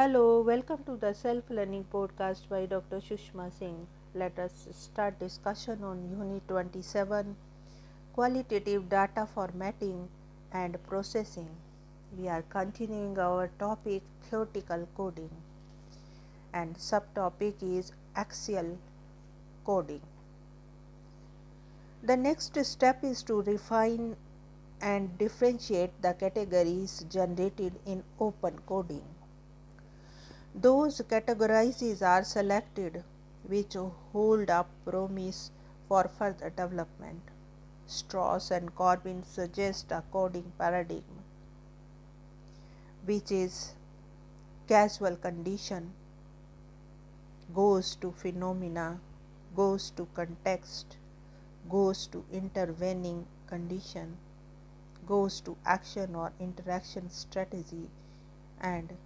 Hello, welcome to the self learning podcast by Dr. Sushma Singh. Let us start discussion on Unit 27 Qualitative Data Formatting and Processing. We are continuing our topic theoretical coding and subtopic is axial coding. The next step is to refine and differentiate the categories generated in open coding. Those categories are selected which hold up promise for further development. Strauss and Corbin suggest a coding paradigm which is causal condition goes to phenomena goes to context goes to intervening condition goes to action or interaction strategy and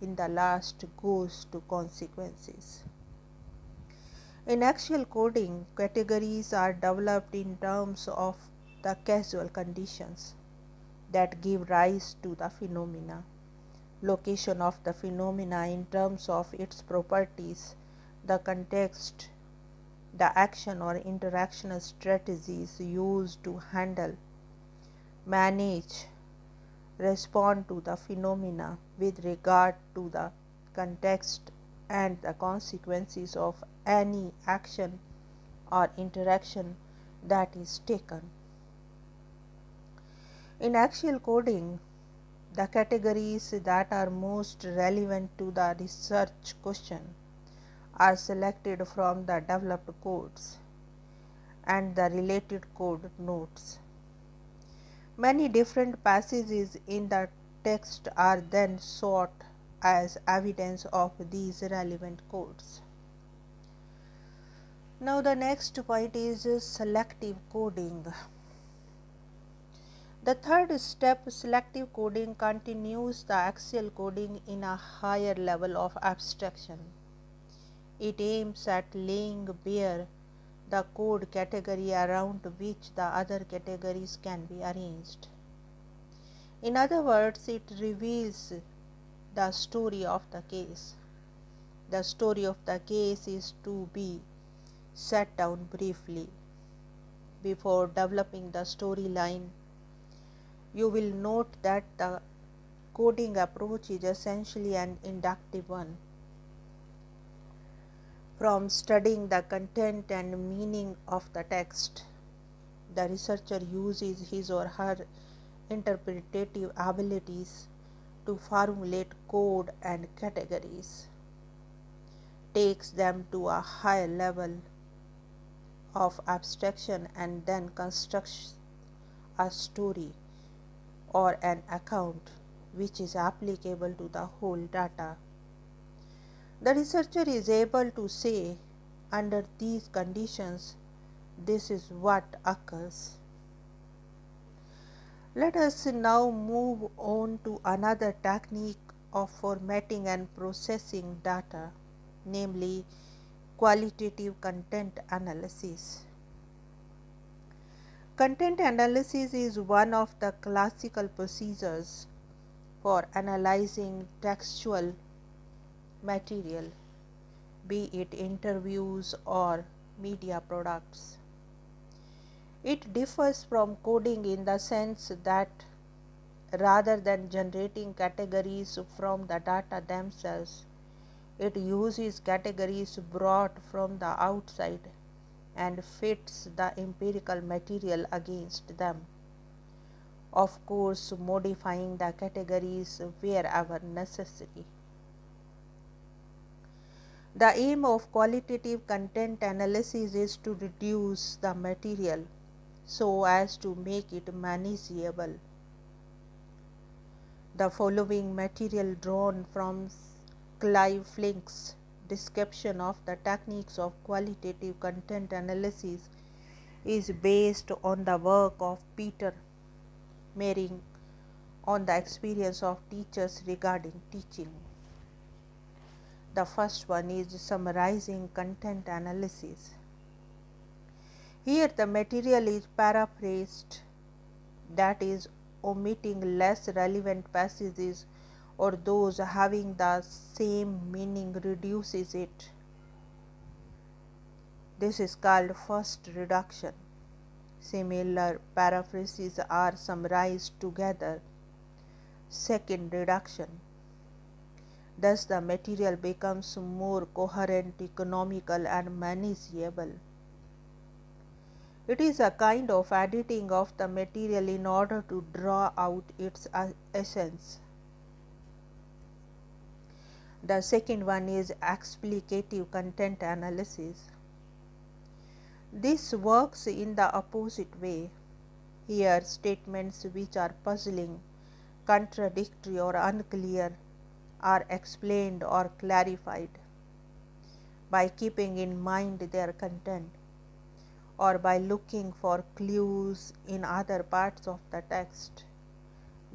in the last goes to consequences. In axial coding, categories are developed in terms of the causal conditions that give rise to the phenomena, location of the phenomena in terms of its properties, the context, the action or interaction strategies used to handle, manage, respond to the phenomena with regard to the context and the consequences of any action or interaction that is taken. In axial coding, the categories that are most relevant to the research question are selected from the developed codes and the related code notes. Many different passages in the text are then sought as evidence of these relevant codes. Now, the next point is selective coding. The third step, selective coding, continues the axial coding in a higher level of abstraction. It aims at laying bare the code category around which the other categories can be arranged. In other words, it reveals the story of the case. The story of the case is to be set down briefly. Before developing the storyline, you will note that the coding approach is essentially an inductive one from studying the content and meaning of the text. The researcher uses his or her interpretative abilities to formulate code and categories, takes them to a higher level of abstraction, and then constructs a story or an account which is applicable to the whole data the researcher is able to say under these conditions this is what occurs. Let us now move on to another technique of formatting and processing data, namely qualitative content analysis. Content analysis is one of the classical procedures for analyzing textual material, be it interviews or media products. It differs from coding in the sense that rather than generating categories from the data themselves, it uses categories brought from the outside and fits the empirical material against them. Of course, modifying the categories wherever necessary. The aim of qualitative content analysis is to reduce the material so as to make it manageable. The following material drawn from Clive Flick's description of the techniques of qualitative content analysis is based on the work of Peter Mayring on the experience of teachers regarding teaching. The first one is summarizing content analysis. Here the material is paraphrased that is omitting less relevant passages or those having the same meaning reduces it. This is called first reduction. Similar paraphrases are summarized together. Second reduction. Thus, the material becomes more coherent, economical, and manageable. It is a kind of editing of the material in order to draw out its uh, essence. The second one is explicative content analysis. This works in the opposite way. Here, statements which are puzzling, contradictory, or unclear are explained or clarified by keeping in mind their content or by looking for clues in other parts of the text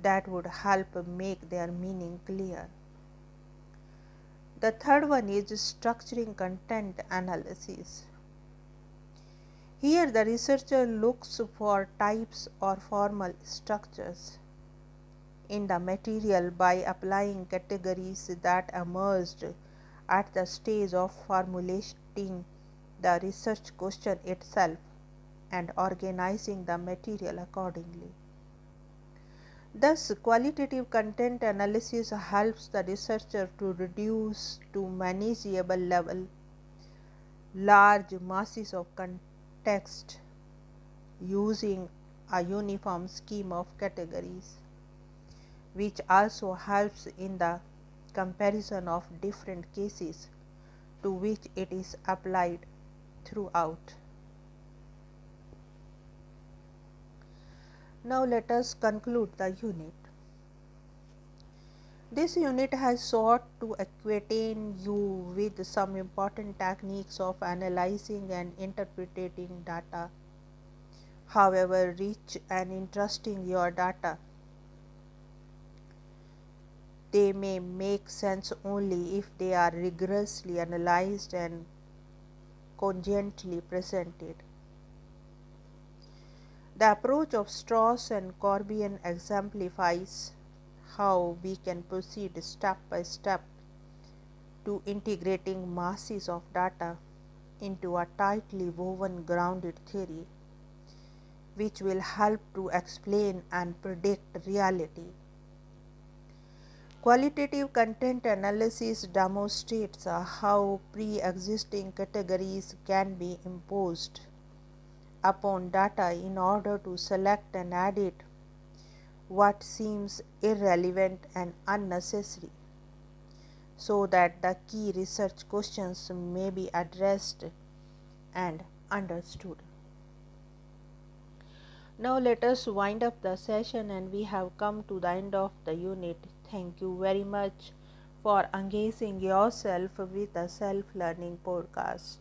that would help make their meaning clear. The third one is structuring content analysis. Here, the researcher looks for types or formal structures in the material by applying categories that emerged at the stage of formulating the research question itself and organizing the material accordingly. Thus, qualitative content analysis helps the researcher to reduce to manageable level large masses of context using a uniform scheme of categories which also helps in the comparison of different cases to which it is applied throughout. Now let us conclude the unit. This unit has sought to acquaint you with some important techniques of analyzing and interpreting data. However rich and interesting your data, they may make sense only if they are rigorously analyzed and cogently presented. The approach of Strauss and Corbin exemplifies how we can proceed step by step to integrating masses of data into a tightly woven grounded theory which will help to explain and predict reality. Qualitative content analysis demonstrates uh, how pre-existing categories can be imposed upon data in order to select and edit what seems irrelevant and unnecessary so that the key research questions may be addressed and understood. Now let us wind up the session and we have come to the end of the unit. Thank you very much for engaging yourself with a self learning podcast.